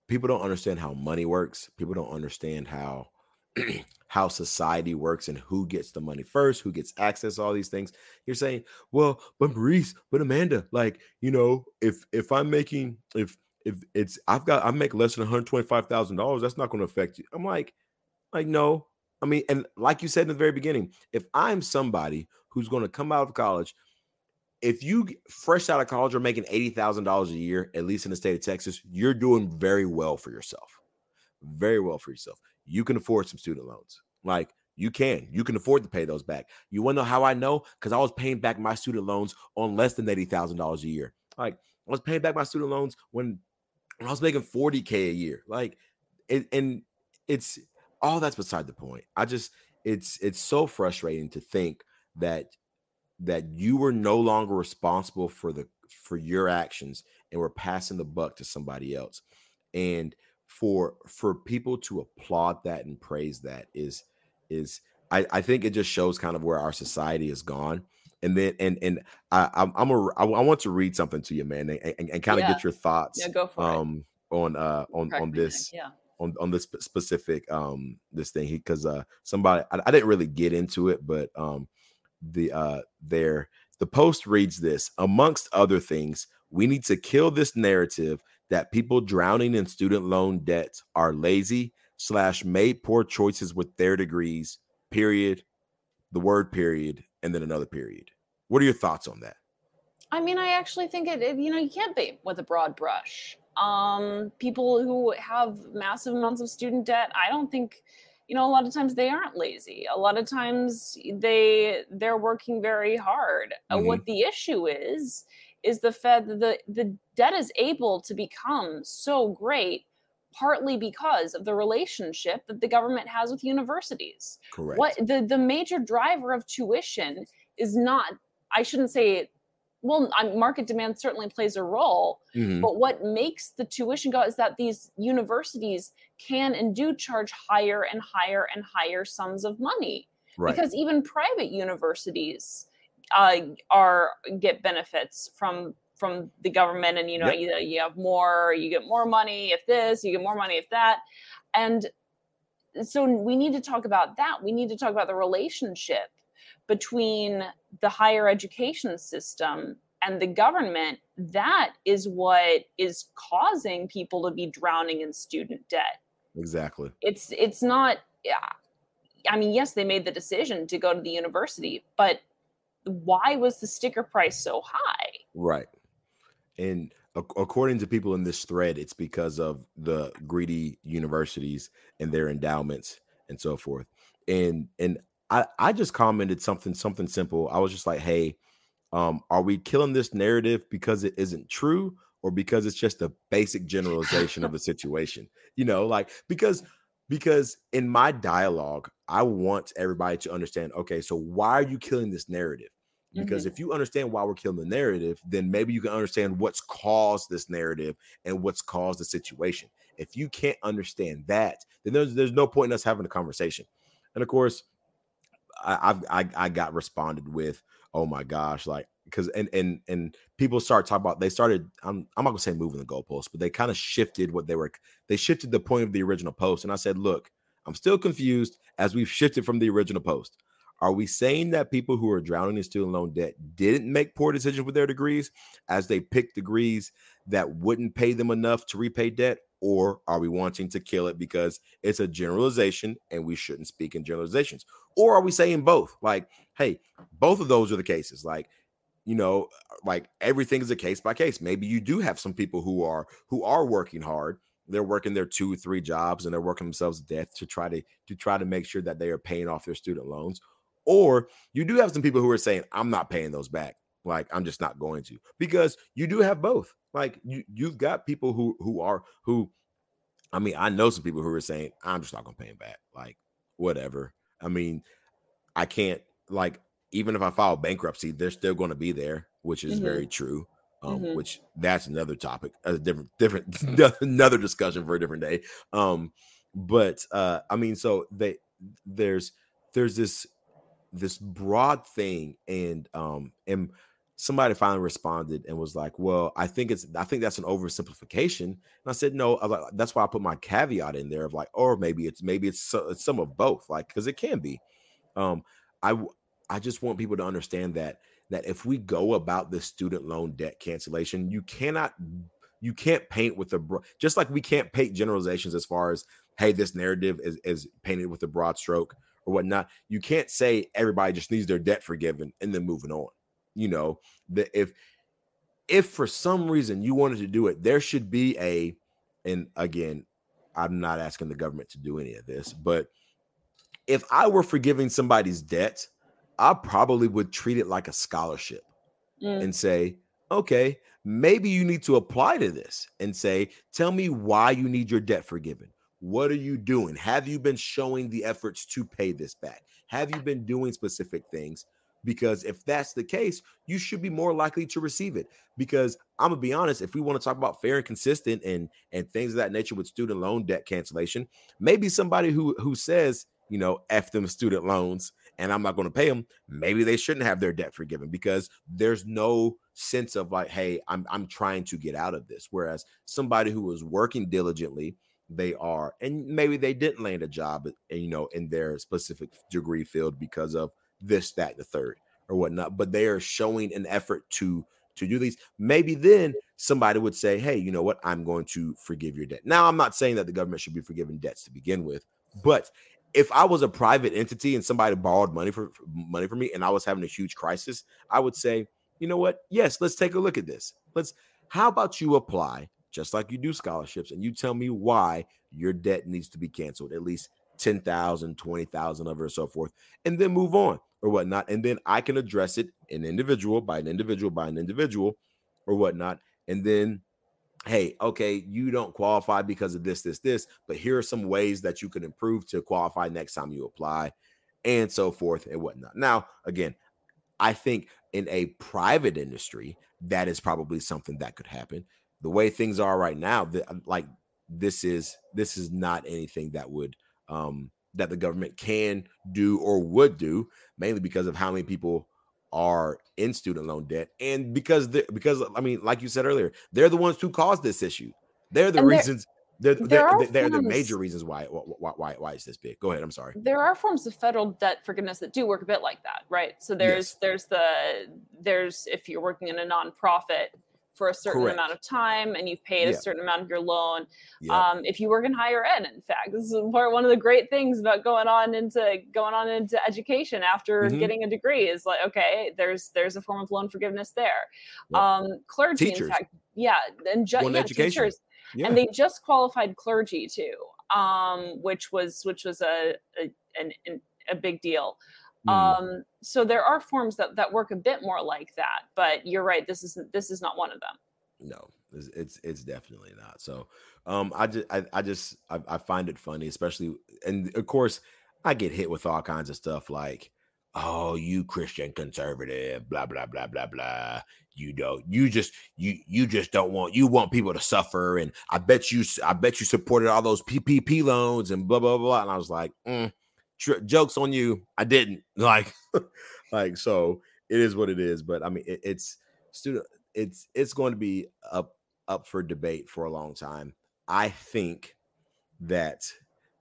people don't understand how money works. People don't understand how how society works and who gets the money first, who gets access all these things. You're saying, well, but Maurice, but Amanda, like, you know, if if I'm making if if it's I've got I make less than $125,000, that's not going to affect you. I'm like, like, no. I mean, and like you said in the very beginning, if I'm somebody who's going to come out of college, if you fresh out of college are making $80,000 a year, at least in the state of Texas, you're doing very well for yourself. Very well for yourself you can afford some student loans. Like you can, you can afford to pay those back. You want to know how I know? Because I was paying back my student loans on less than eighty thousand dollars a year. Like I was paying back my student loans when, when I was making forty k a year. Like, it, and it's all that's beside the point. I just it's it's so frustrating to think that that you were no longer responsible for the for your actions and we're passing the buck to somebody else. And for for people to applaud that and praise that is is I, I think it just shows kind of where our society has gone. And then and and I I'm, I'm a I, I want to read something to you, man, and, and, and kind of yeah. get your thoughts. Yeah, go for um, it. on uh on Correct on this yeah on on this specific um this thing because uh somebody I, I didn't really get into it, but um the uh there the post reads this amongst other things we need to kill this narrative that people drowning in student loan debts are lazy slash made poor choices with their degrees period the word period and then another period. What are your thoughts on that? I mean i actually think it, it you know you can't paint with a broad brush. Um people who have massive amounts of student debt i don't think you know a lot of times they aren't lazy. A lot of times they they're working very hard. Mm-hmm. what the issue is is the Fed the, the debt is able to become so great partly because of the relationship that the government has with universities. Correct. What the, the major driver of tuition is not, I shouldn't say well, market demand certainly plays a role, mm-hmm. but what makes the tuition go is that these universities can and do charge higher and higher and higher sums of money. Right. Because even private universities uh, are get benefits from from the government and you know yep. you, you have more you get more money if this you get more money if that. And so we need to talk about that. We need to talk about the relationship between the higher education system and the government. That is what is causing people to be drowning in student debt. Exactly. It's it's not yeah i mean yes they made the decision to go to the university but why was the sticker price so high? Right. And according to people in this thread, it's because of the greedy universities and their endowments and so forth. And and I I just commented something something simple. I was just like, "Hey, um are we killing this narrative because it isn't true or because it's just a basic generalization of the situation?" You know, like because because in my dialogue, I want everybody to understand, okay, so why are you killing this narrative? Because mm-hmm. if you understand why we're killing the narrative, then maybe you can understand what's caused this narrative and what's caused the situation. If you can't understand that, then there's there's no point in us having a conversation. And of course, I I've, I, I got responded with, oh my gosh, like because and and and people start talking about they started I'm I'm not gonna say moving the goalposts, but they kind of shifted what they were they shifted the point of the original post. And I said, look, I'm still confused as we've shifted from the original post. Are we saying that people who are drowning in student loan debt didn't make poor decisions with their degrees as they picked degrees that wouldn't pay them enough to repay debt? Or are we wanting to kill it because it's a generalization and we shouldn't speak in generalizations? Or are we saying both? Like, hey, both of those are the cases. Like, you know, like everything is a case by case. Maybe you do have some people who are who are working hard they're working their two three jobs and they're working themselves to death to try to to try to make sure that they are paying off their student loans or you do have some people who are saying, I'm not paying those back. Like I'm just not going to because you do have both. Like you you've got people who who are who I mean, I know some people who are saying, I'm just not gonna pay him back. Like, whatever. I mean, I can't like even if I file bankruptcy, they're still going to be there, which is mm-hmm. very true. Um, mm-hmm. which that's another topic, a different, different, another discussion for a different day. Um, but uh, I mean, so they there's there's this this broad thing, and um, and somebody finally responded and was like, "Well, I think it's I think that's an oversimplification." And I said, "No, I, that's why I put my caveat in there of like, or maybe it's maybe it's, it's some of both, like because it can be." Um, I I just want people to understand that that if we go about this student loan debt cancellation, you cannot you can't paint with a bro- just like we can't paint generalizations as far as hey this narrative is is painted with a broad stroke or whatnot. You can't say everybody just needs their debt forgiven and then moving on. You know that if if for some reason you wanted to do it, there should be a and again, I'm not asking the government to do any of this, but if I were forgiving somebody's debt, I probably would treat it like a scholarship mm. and say, okay, maybe you need to apply to this and say, tell me why you need your debt forgiven. What are you doing? Have you been showing the efforts to pay this back? Have you been doing specific things? Because if that's the case, you should be more likely to receive it. Because I'm gonna be honest, if we want to talk about fair and consistent and and things of that nature with student loan debt cancellation, maybe somebody who who says, you know, F them student loans and I'm not going to pay them, maybe they shouldn't have their debt forgiven because there's no sense of like, hey, I'm I'm trying to get out of this. Whereas somebody who is working diligently, they are, and maybe they didn't land a job, eh, you know, in their specific degree field because of this, that, the third, or whatnot. But they are showing an effort to to do these. Maybe then somebody would say, hey, you know what? I'm going to forgive your debt. Now, I'm not saying that the government should be forgiving debts to begin with, but if I was a private entity and somebody borrowed money for, for money from me and I was having a huge crisis, I would say, you know what? Yes, let's take a look at this. Let's how about you apply just like you do scholarships and you tell me why your debt needs to be canceled, at least 10,000, 20,000 of it or so forth, and then move on or whatnot. And then I can address it an individual by an individual by an individual or whatnot. And then hey, okay, you don't qualify because of this, this, this, but here are some ways that you can improve to qualify next time you apply, and so forth and whatnot. Now, again, I think in a private industry, that is probably something that could happen. The way things are right now, that um, like this is this is not anything that would um that the government can do or would do, mainly because of how many people are in student loan debt and because they, because i mean like you said earlier they're the ones who caused this issue. They're the and reasons they're, they're, they're, they're the major reasons why, why why why it's this big? Go ahead i'm sorry. There are forms of federal debt forgiveness that do work a bit like that right? So there's yes. there's the there's if you're working in a nonprofit for a certain Correct. amount of time and you've paid yeah. a certain amount of your loan. Yeah. Um, if you work in higher ed, in fact, this is part one of the great things about going on into going on into education after mm-hmm. getting a degree is like, okay, there's there's a form of loan forgiveness there. Yep. Um, clergy, teachers. in fact, yeah, and ju- yeah, teachers. Yeah. And they just qualified clergy too, um, which was which was a, a an, a big deal. Mm. Um, so there are forms that that work a bit more like that, but you're right. This is this is not one of them. No, it's it's, it's definitely not. So um, I just I, I just I, I find it funny, especially and of course I get hit with all kinds of stuff like, oh, you Christian conservative, blah blah blah blah blah. You don't. You just you you just don't want you want people to suffer. And I bet you I bet you supported all those PPP loans and blah blah blah. And I was like, mm, tr- jokes on you. I didn't like, like so. It is what it is. But I mean, it, it's student. It's it's going to be up up for debate for a long time. I think that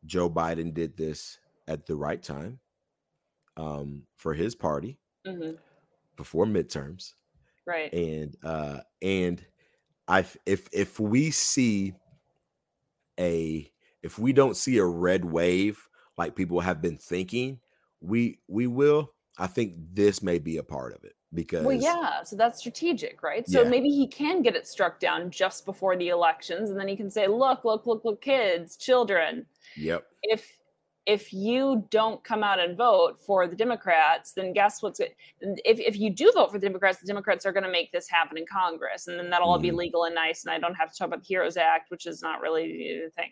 Joe Biden did this at the right time um, for his party mm-hmm. before midterms, right? And uh, and I if if we see a if we don't see a red wave like people have been thinking we we will i think this may be a part of it because well yeah so that's strategic right? So yeah. maybe he can get it struck down just before the elections and then he can say look look look look kids children. Yep. If if you don't come out and vote for the Democrats, then guess what's? If, if you do vote for the Democrats, the Democrats are going to make this happen in Congress, and then that'll all be mm-hmm. legal and nice, and I don't have to talk about the HEROES Act, which is not really a thing.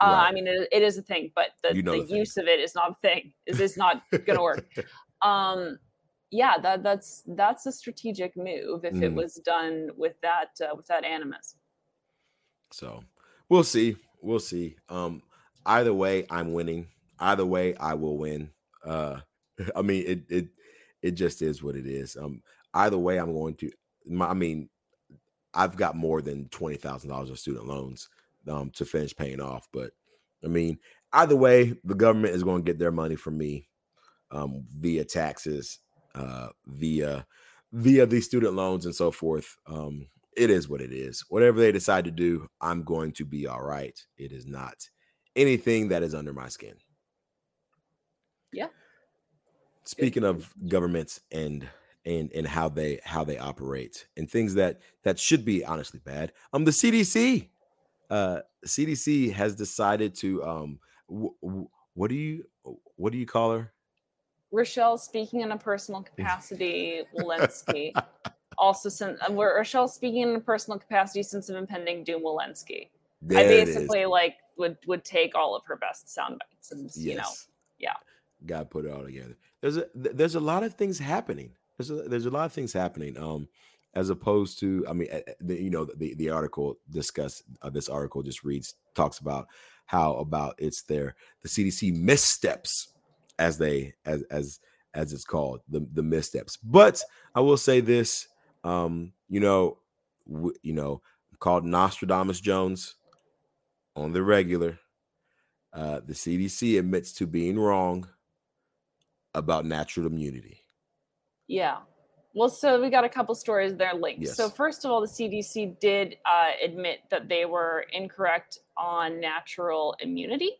Uh, right. I mean, it, it is a thing, but the, you know the, the use of it is not a thing. Is is not going to work. um, yeah, that that's that's a strategic move if mm. it was done with that uh, with that animus. So we'll see. We'll see. Um, either way, I'm winning either way, I will win. Uh, I mean, it it it just is what it is. Um, either way, I'm going to. I mean, I've got more than twenty thousand dollars of student loans um to finish paying off, but I mean, either way, the government is going to get their money from me um, via taxes, uh, via via these student loans and so forth. Um, it is what it is. Whatever they decide to do, I'm going to be all right. It is not anything that is under my skin. Yeah. Speaking of governments and and and how they how they operate and things that that should be honestly bad. Um, the CDC, uh, CDC has decided to um, w- w- what do you what do you call her? Rochelle, speaking in a personal capacity, Walensky. also, since uh, Rochelle speaking in a personal capacity since of impending doom, Walensky. There I basically like would would take all of her best sound bites and yes. you know, yeah. God put it all together. There's a there's a lot of things happening. There's a, there's a lot of things happening. Um, as opposed to, I mean, the, you know, the the article discuss uh, this article just reads talks about how about it's their the CDC missteps as they as as as it's called the the missteps. But I will say this, um, you know, w- you know, called Nostradamus Jones on the regular. Uh, the CDC admits to being wrong about natural immunity. Yeah. Well, so we got a couple stories there linked. Yes. So first of all, the CDC did uh, admit that they were incorrect on natural immunity.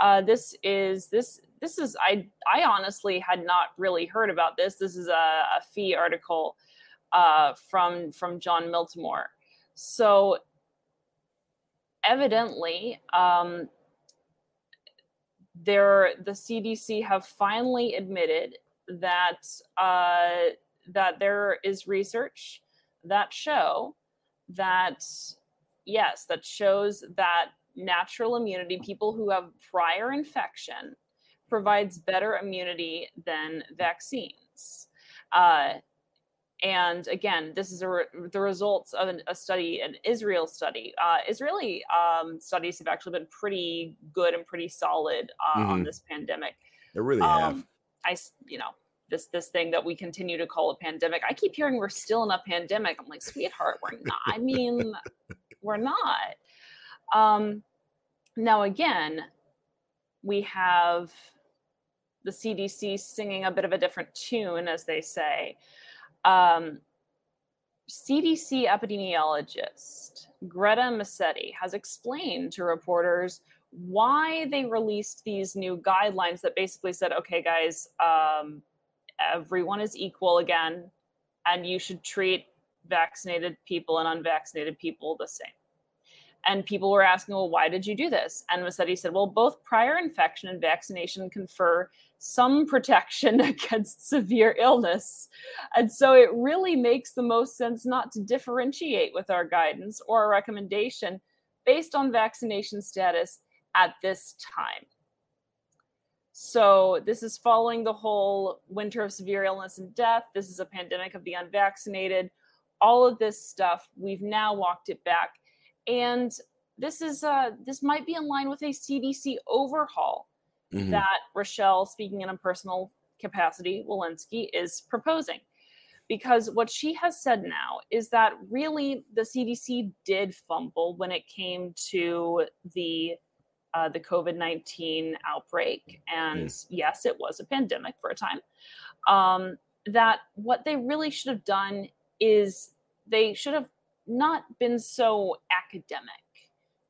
Uh, this is this this is I I honestly had not really heard about this. This is a, a FEE article uh, from from Jon Miltimore. So evidently, um, there the CDC have finally admitted that uh, that there is research that show that yes that shows that natural immunity people who have prior infection provides better immunity than vaccines. Uh, and again, this is re- the results of an, a study, an Israel study. Uh, Israeli um, studies have actually been pretty good and pretty solid uh, mm-hmm. on this pandemic. They really um, have. I, you know, this this thing that we continue to call a pandemic. I keep hearing we're still in a pandemic. I'm like, sweetheart, we're not. I mean, we're not. Um, now again, we have the CDC singing a bit of a different tune, as they say um, CDC epidemiologist Greta Massetti has explained to reporters why they released these new guidelines that basically said, okay, guys, um, everyone is equal again, and you should treat vaccinated people and unvaccinated people the same. And people were asking, well, why did you do this? And Massetti said, well, both prior infection and vaccination confer some protection against severe illness. And so it really makes the most sense not to differentiate with our guidance or our recommendation based on vaccination status at this time. So, this is following the whole winter of severe illness and death. This is a pandemic of the unvaccinated. All of this stuff, we've now walked it back. And this is uh, this might be in line with a CDC overhaul mm-hmm. that Rochelle, speaking in a personal capacity, Walensky is proposing. Because what she has said now is that really the CDC did fumble when it came to the uh, the COVID nineteen outbreak, and mm. yes, it was a pandemic for a time. Um, that what they really should have done is they should have not been so academic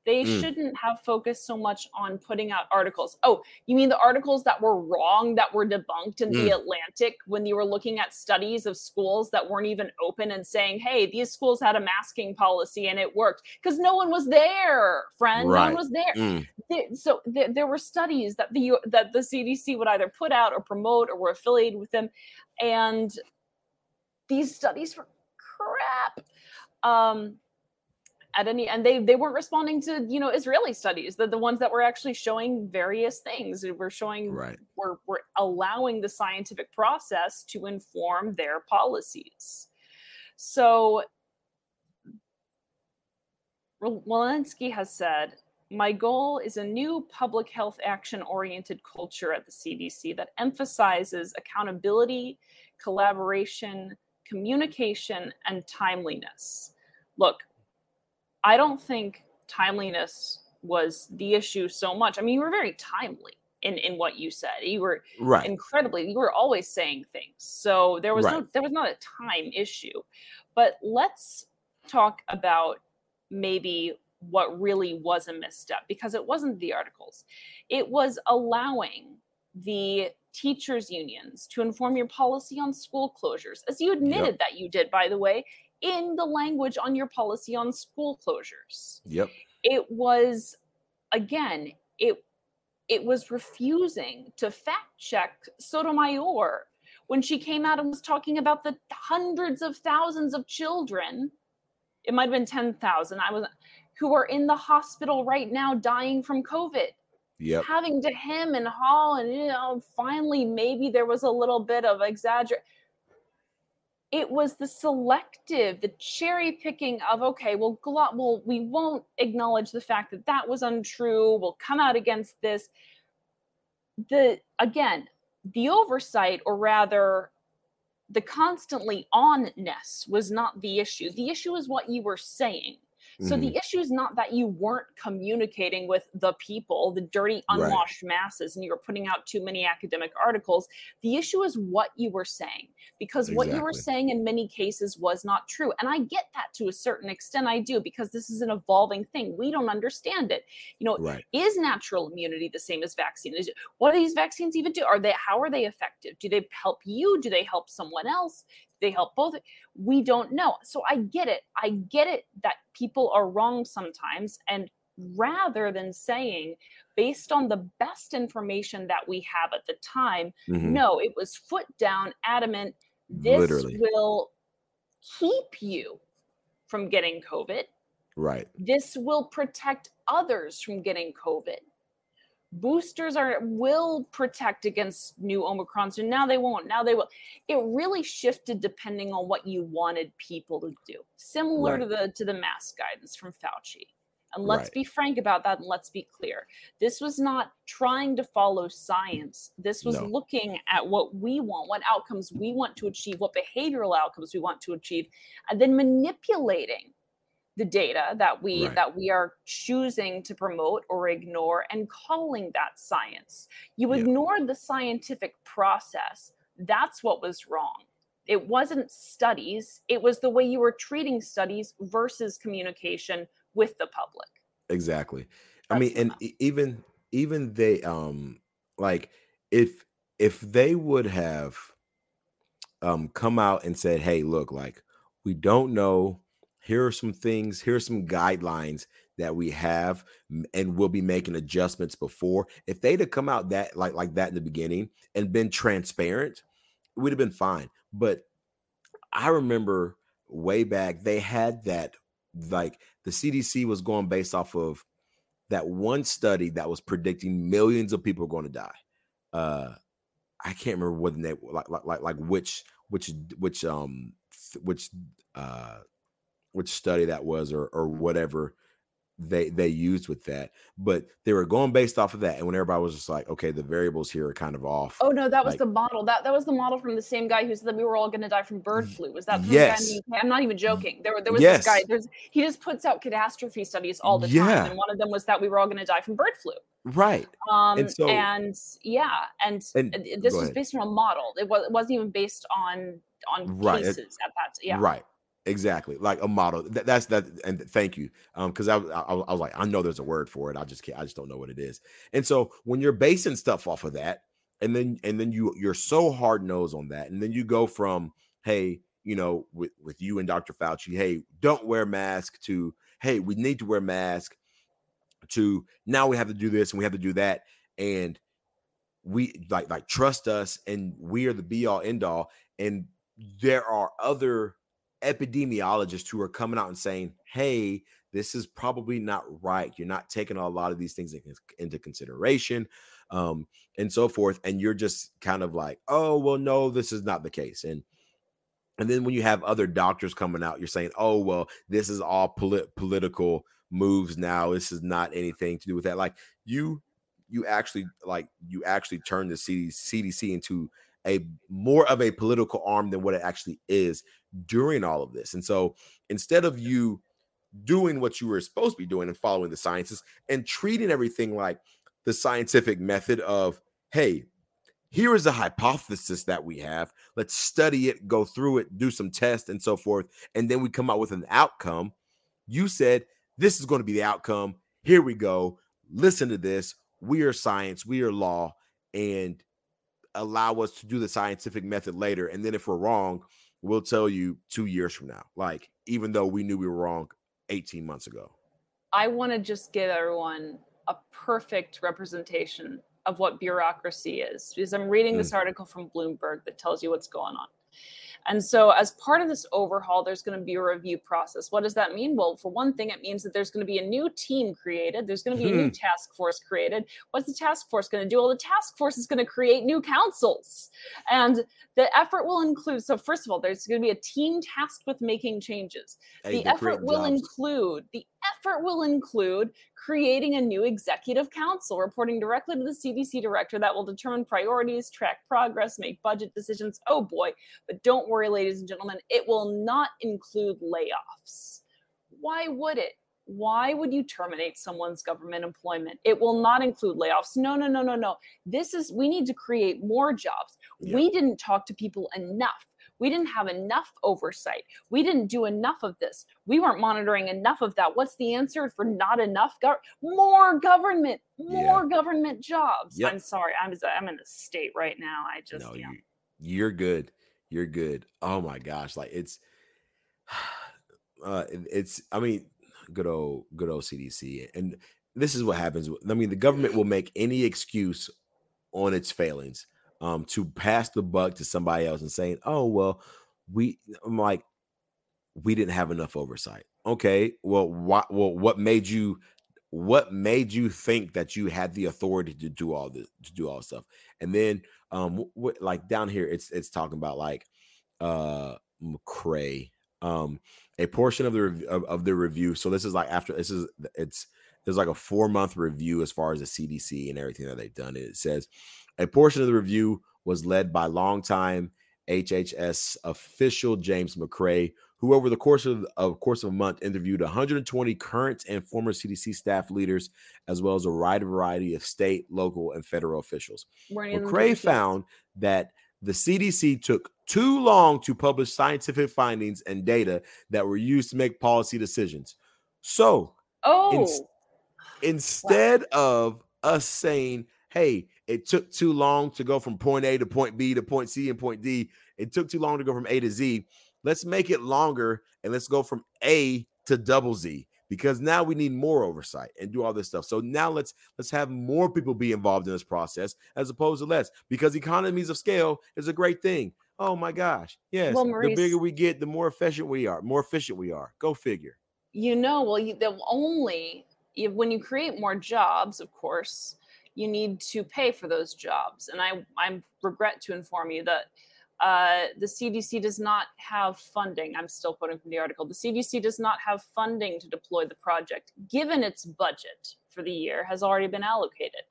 They mm. shouldn't have focused so much on putting out articles. Oh, you mean the articles that were wrong, that were debunked in mm. the Atlantic when you were looking at studies of schools that weren't even open and saying, hey, these schools had a masking policy and it worked? Because no one was there, friend. Right. No one was there. Mm. so there were studies that the that the CDC would either put out or promote or were affiliated with them. And these studies were crap. Um, at any and they they weren't responding to you know israeli studies the, the ones that were actually showing various things were showing right were, were allowing the scientific process to inform their policies so Walensky has said my goal is a new public health action oriented culture at the CDC that emphasizes accountability, collaboration, communication, and timeliness. Look, I don't think timeliness was the issue so much. I mean, you were very timely in in what you said. You were right. incredibly. You were always saying things, so there was right. no there was not a time issue. But let's talk about maybe what really was a misstep because it wasn't the articles. It was allowing the teachers unions to inform your policy on school closures as you admitted yep. that you did by the way in the language on your policy on school closures. Yep. It was again, it it was refusing to fact check Sotomayor when she came out and was talking about the hundreds of thousands of children. It might have been 10,000. I was who are in the hospital right now dying from COVID. Yep. Having to hem and haul, and you know, finally, maybe there was a little bit of exaggeration it was the selective, the cherry picking of okay, well, well, we won't acknowledge the fact that that was untrue. We'll come out against this. The again, the oversight, or rather, the constantly onness, was not the issue. The issue is what you were saying. So the hmm. issue is not that you weren't communicating with the people, the dirty, unwashed right. masses, and you were putting out too many academic articles. The issue is what you were saying, because exactly. what you were saying in many cases was not true. And I get that to a certain extent. I do, because this is an evolving thing. We don't understand it. You know, right. is natural immunity the same as vaccine? Is, what do these vaccines even do? Are they how are they effective? Do they help you? Do they help someone else? They help both we don't know. So i get it. I get it that people are wrong sometimes and rather than saying based on the best information that we have at the time mm-hmm. no it was foot down adamant this Literally. will keep you from getting covid. Right. This will protect others from getting covid boosters are will protect against new omicron so now they won't now they will it really shifted depending on what you wanted people to do similar right. to the to the mask guidance from fauci and let's right. be frank about that and let's be clear this was not trying to follow science this was no. looking at what we want what outcomes we want to achieve what behavioral outcomes we want to achieve and then manipulating the data that we right. that we are choosing to promote or ignore and calling that science. You yeah. ignored the scientific process. That's what was wrong. It wasn't studies. It was the way you were treating studies versus communication with the public. Exactly. That's i mean and even even they um like if if they would have um come out and said hey look like we don't know here are some things, here are some guidelines that we have, and we'll be making adjustments before. If they'd have come out that like like that in the beginning and been transparent, would have been fine. But I remember way back they had that like the CDC was going based off of that one study that was predicting millions of people are going to die. Uh I can't remember what the name like like like, like which which which um which uh which study that was or or whatever they they used with that but they were going based off of that and when everybody was just like okay the variables here are kind of off oh no that was like, the model that that was the model from the same guy who said that we were all going to die from bird flu was that yes i'm not even joking there, there was yes. this guy there's he just puts out catastrophe studies all the yeah. time and one of them was that we were all going to die from bird flu right um and, so, and yeah and, and this was ahead. based on a model it, was, it wasn't even based on on right. cases at that yeah right Exactly, like a model. That, that's that, and thank you. Um, because I, I, I was like, I know there's a word for it. I just can't. I just don't know what it is. And so when you're basing stuff off of that, and then and then you you're so hard nosed on that, and then you go from hey, you know, with with you and Dr. Fauci, hey, don't wear mask to hey, we need to wear mask to now we have to do this and we have to do that, and we like like trust us, and we are the be all end all, and there are other epidemiologists who are coming out and saying, hey, this is probably not right. You're not taking a lot of these things into consideration um, and so forth. And you're just kind of like, oh, well, no, this is not the case. And and then when you have other doctors coming out, you're saying, oh, well, this is all polit- political moves now. This is not anything to do with that. Like you, you actually like you actually turn the CDC into a more of a political arm than what it actually is during all of this. And so instead of you doing what you were supposed to be doing and following the sciences and treating everything like the scientific method of, hey, here is a hypothesis that we have. Let's study it, go through it, do some tests and so forth. And then we come out with an outcome. You said, this is going to be the outcome. Here we go. Listen to this. We are science, we are law. And allow us to do the scientific method later. And then if we're wrong, we'll tell you two years from now. Like, even though we knew we were wrong 18 months ago. I want to just give everyone a perfect representation of what bureaucracy is because I'm reading this mm. article from Bloomberg that tells you what's going on. And so, as part of this overhaul, there's going to be a review process. What does that mean? Well, for one thing, it means that there's going to be a new team created, there's going to be a new hmm. task force created. What's the task force going to do? Well, the task force is going to create new councils. And the effort will include so, first of all, there's going to be a team tasked with making changes. Hey, the effort will jobs. include the effort will include creating a new executive council reporting directly to the CDC director that will determine priorities, track progress, make budget decisions. Oh boy, but don't worry, ladies and gentlemen, it will not include layoffs. Why would it? Why would you terminate someone's government employment? It will not include layoffs. No, no, no, no, no. This is, we need to create more jobs. Yeah. We didn't talk to people enough we didn't have enough oversight. We didn't do enough of this. We weren't monitoring enough of that. What's the answer for not enough? Go- more government, more yeah. government jobs. Yep. I'm sorry. I'm I'm in a state right now. I just no, You, you're good. You're good. Oh my gosh, like it's uh it's I mean good old good old CDC and this is what happens. I mean the government will make any excuse on its failings um, to pass the buck to somebody else and saying, "Oh well, we," I'm like, we didn't have enough oversight. Okay, well, what? Well, what made you? What made you think that you had the authority to do all this, to do all stuff? And then, um, what, like down here, it's it's talking about like, uh, Macrae, um, a portion of the of, of the review. So this is like after this is it's there's like a four month review as far as the CDC and everything that they've done. It says a portion of the review was led by longtime HHS official James Macrae, who over the course of, of course of a month interviewed 120 current and former CDC staff leaders, as well as a wide variety of state, local, and federal officials. Macrae found that the CDC took too long to publish scientific findings and data that were used to make policy decisions. So, oh, in, instead wow. of us saying, hey, it took too long to go from point A to point B to point C and point D. It took too long to go from A to Z. Let's make it longer and let's go from A to double Z because now we need more oversight and do all this stuff. So now let's let's have more people be involved in this process as opposed to less because economies of scale is a great thing. Oh my gosh. Yes. Well, Maurice, the bigger we get, the more efficient we are. More efficient we are. Go figure. You know, well, you, the only when you create more jobs, of course, you need to pay for those jobs. And I, I regret to inform you that uh, the CDC does not have funding. I'm still quoting from the article. The CDC does not have funding to deploy the project, given its budget for the year has already been allocated.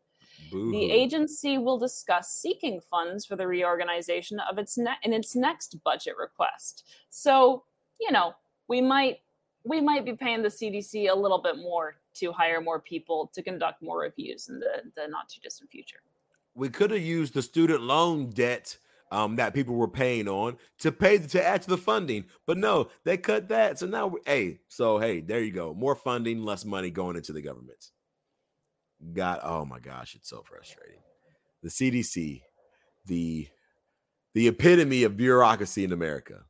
Boo. The agency will discuss seeking funds for the reorganization of its ne- in its next budget request. So, you know, we might we might be paying the CDC a little bit more to hire more people to conduct more reviews in the, the not too distant future. We could have used the student loan debt um, that people were paying on to pay to add to the funding. But no, they cut that. So now, hey, so hey, there you go. More funding, less money going into the government. God, oh my gosh, it's so frustrating. The CDC, the the epitome of bureaucracy in America.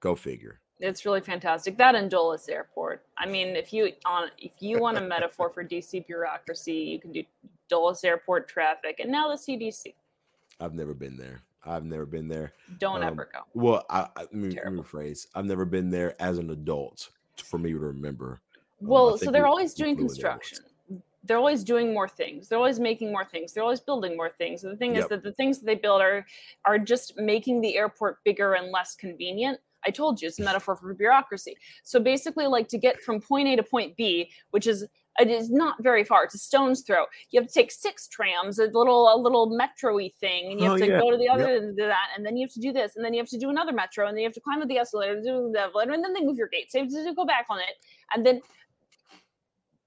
Go figure. It's really fantastic. That and Dulles Airport. I mean, if you on if you want a metaphor for DC bureaucracy, you can do Dulles Airport traffic, and now the CDC. I've never been there. I've never been there. Don't um, ever go. Well, I, I let, me, let me rephrase. I've never been there as an adult for me to remember. Um, well, um, so they're always doing construction. They're always doing more things. They're always making more things. They're always building more things. And the thing yep. is that the things that they build are are just making the airport bigger and less convenient. I told you it's a metaphor for bureaucracy. So basically, like to get from point A to point B, which is it is not very far. It's a stone's throw. You have to take six trams, a little a little metro-y thing, and you have oh, to yeah. go to the other yep. and do that, and then you have to do this, and then you have to do another metro, and then you have to climb up the escalator, do the escalator, and then they move your gate. So you have to go back on it, and then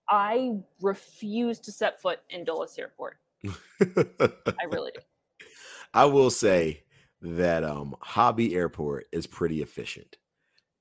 I refuse to set foot in Dulles Airport. I really do. I will say that um Hobby Airport is pretty efficient.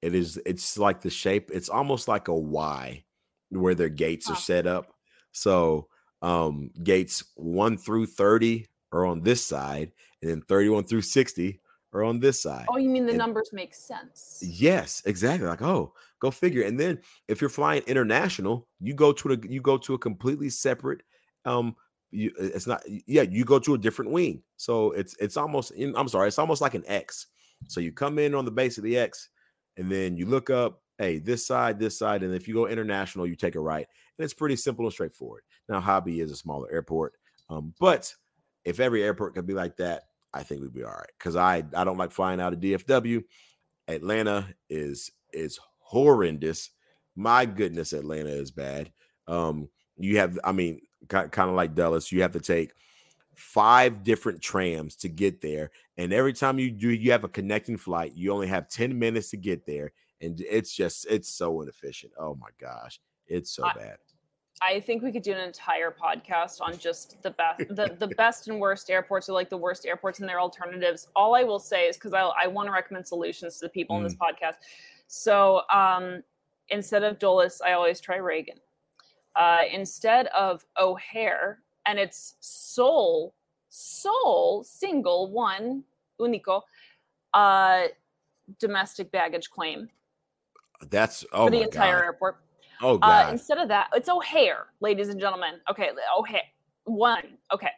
It is it's like the shape, it's almost like a Y where their gates are set up. So um gates 1 through 30 are on this side and then 31 through 60 are on this side. Oh, you mean the and, numbers make sense? Yes, exactly. Like, oh, go figure. And then if you're flying international, you go to a you go to a completely separate um you, it's not yeah you go to a different wing. So it's it's almost in, i'm sorry it's almost like an x. So you come in on the base of the x and then you look up hey this side this side and if you go international you take a right and it's pretty simple and straightforward. Now hobby is a smaller airport um, but if every airport could be like that i think we'd be all right because i i don't like flying out of dfw atlanta is is horrendous. My goodness atlanta is bad. Um you have i mean kind of like Dulles, you have to take five different trams to get there. And every time you do, you have a connecting flight, you only have 10 minutes to get there. And it's just, it's so inefficient. Oh my gosh. It's so I, bad. I think we could do an entire podcast on just the best, the, the best and worst airports or like the worst airports and their alternatives. All I will say is because I, I want to recommend solutions to the people mm. in this mm. podcast. So um, instead of Dulles, I always try Reagan uh, instead of O'Hare, and it's sole, sole, single, one, unico, uh, domestic baggage claim. That's oh for the entire God. airport. Oh uh, God! Uh, instead of that, it's O'Hare, ladies and gentlemen. Okay, O'Hare, one. Okay,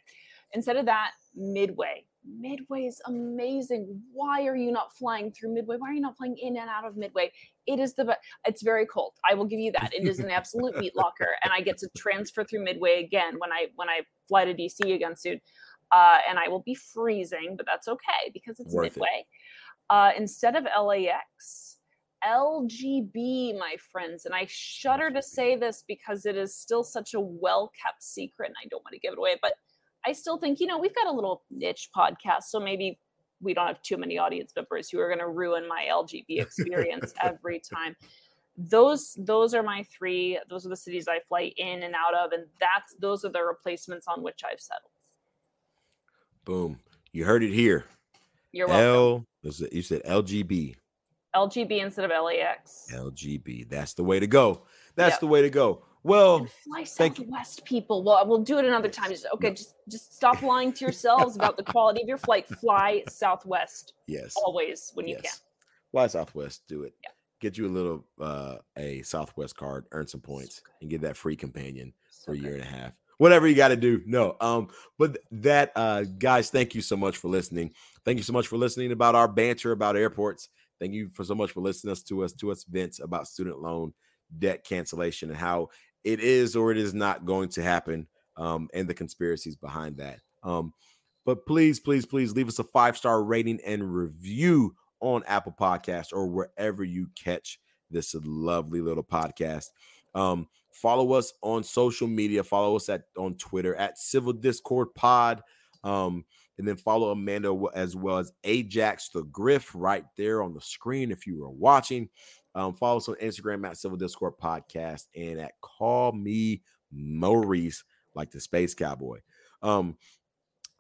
instead of that, Midway. Midway is amazing. Why are you not flying through Midway? Why are you not flying in and out of Midway? It is the best. It's very cold. I will give you that. It is an absolute meat locker, and I get to transfer through Midway again when I when I fly to DC again soon. Uh, and I will be freezing, but that's okay because it's Worth Midway. It. Uh, instead of LAX, LGB, my friends, and I shudder to say this because it is still such a well kept secret, and I don't want to give it away, but I still think, you know, we've got a little niche podcast, so maybe we don't have too many audience members who are going to ruin my LGB experience every time. Those those are my three. Those are the cities I fly in and out of, and that's those are the replacements on which I've settled. Boom! You heard it here. You're welcome. L, you said LGB. LGB instead of LAX. LGB. That's the way to go. That's yep. the way to go. Well, fly Southwest, people. Well, we'll do it another time. Just, okay, just just stop lying to yourselves about the quality of your flight. Fly Southwest. Yes. Always when you yes. can. Fly Southwest. Do it. Yeah. Get you a little uh a Southwest card, earn some points, and get that free companion so for a year and a half. Whatever you got to do. No. Um, but that uh guys, thank you so much for listening. Thank you so much for listening about our banter about airports. Thank you for so much for listening us to us to us Vince about student loan debt cancellation and how it is or it is not going to happen um, and the conspiracies behind that. Um, but please, please, please leave us a five star rating and review on Apple Podcast or wherever you catch this lovely little podcast. Um, follow us on social media. Follow us at on Twitter at Civil Discord Pod. Um, and then follow Amanda as well as Ajax the Griff right there on the screen if you are watching. Um, follow us on Instagram at Civil Discord Podcast and at Call Me Maurice, like the Space Cowboy. Um,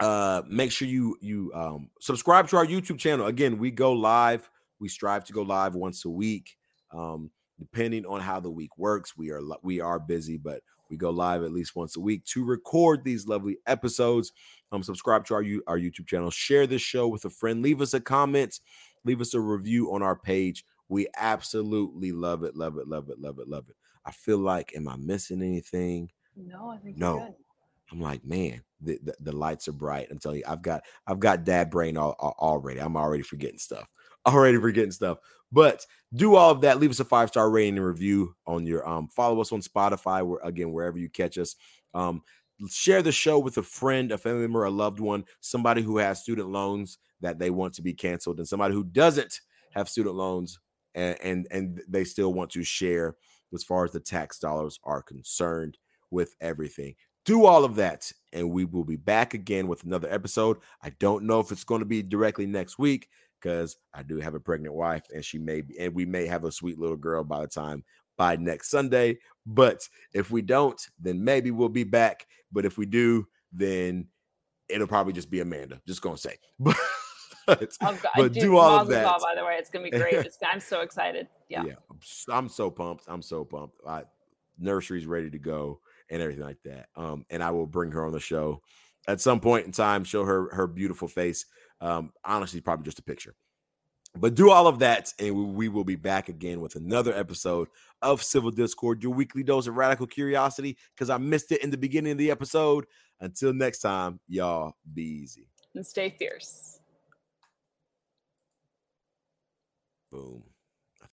uh make sure you you um subscribe to our youtube channel. Again we go live. We strive to go live once a week. Um depending on how the week works we are we are busy but we go live at least once a week to record these lovely episodes. Um subscribe to our our youtube channel. Share this show with a friend. Leave us a comment. Leave us a review on our page we absolutely love it love it love it love it love it i feel like am i missing anything no i think no I'm like, man, the, the, the, lights are bright. I'm telling you, I've got I've got dad brain all, all, already. I'm already forgetting stuff. Already forgetting stuff. But do all of that. Leave us a five star rating and review on your um. Follow us on Spotify. Where again, wherever you catch us. Um, share the show with a friend, a family member, a loved one, somebody who has student loans that they want to be canceled, and somebody who doesn't have student loans and and, and they still want to share as far as the tax dollars are concerned with everything. Do all of that and we will be back again with another episode. I don't know if it's going to be directly next week because i do have a pregnant wife and she may be and we may have a sweet little girl by the time by next sunday but if we don't then maybe we'll be back but if we do then it'll probably just be amanda just gonna say. but but, oh, but do all of that. by the way, it's gonna be great. I'm so excited. Yeah, yeah, I'm so pumped. I'm so pumped. I, nursery's ready to go and everything like that. Um, and I will bring her on the show at some point in time, show her her beautiful face. Um, honestly, probably just a picture. But do all of that, and we will be back again with another episode of Civil Discord, your weekly dose of radical curiosity, because I missed it in the beginning of the episode. Until next time, y'all be easy and stay fierce. Boom.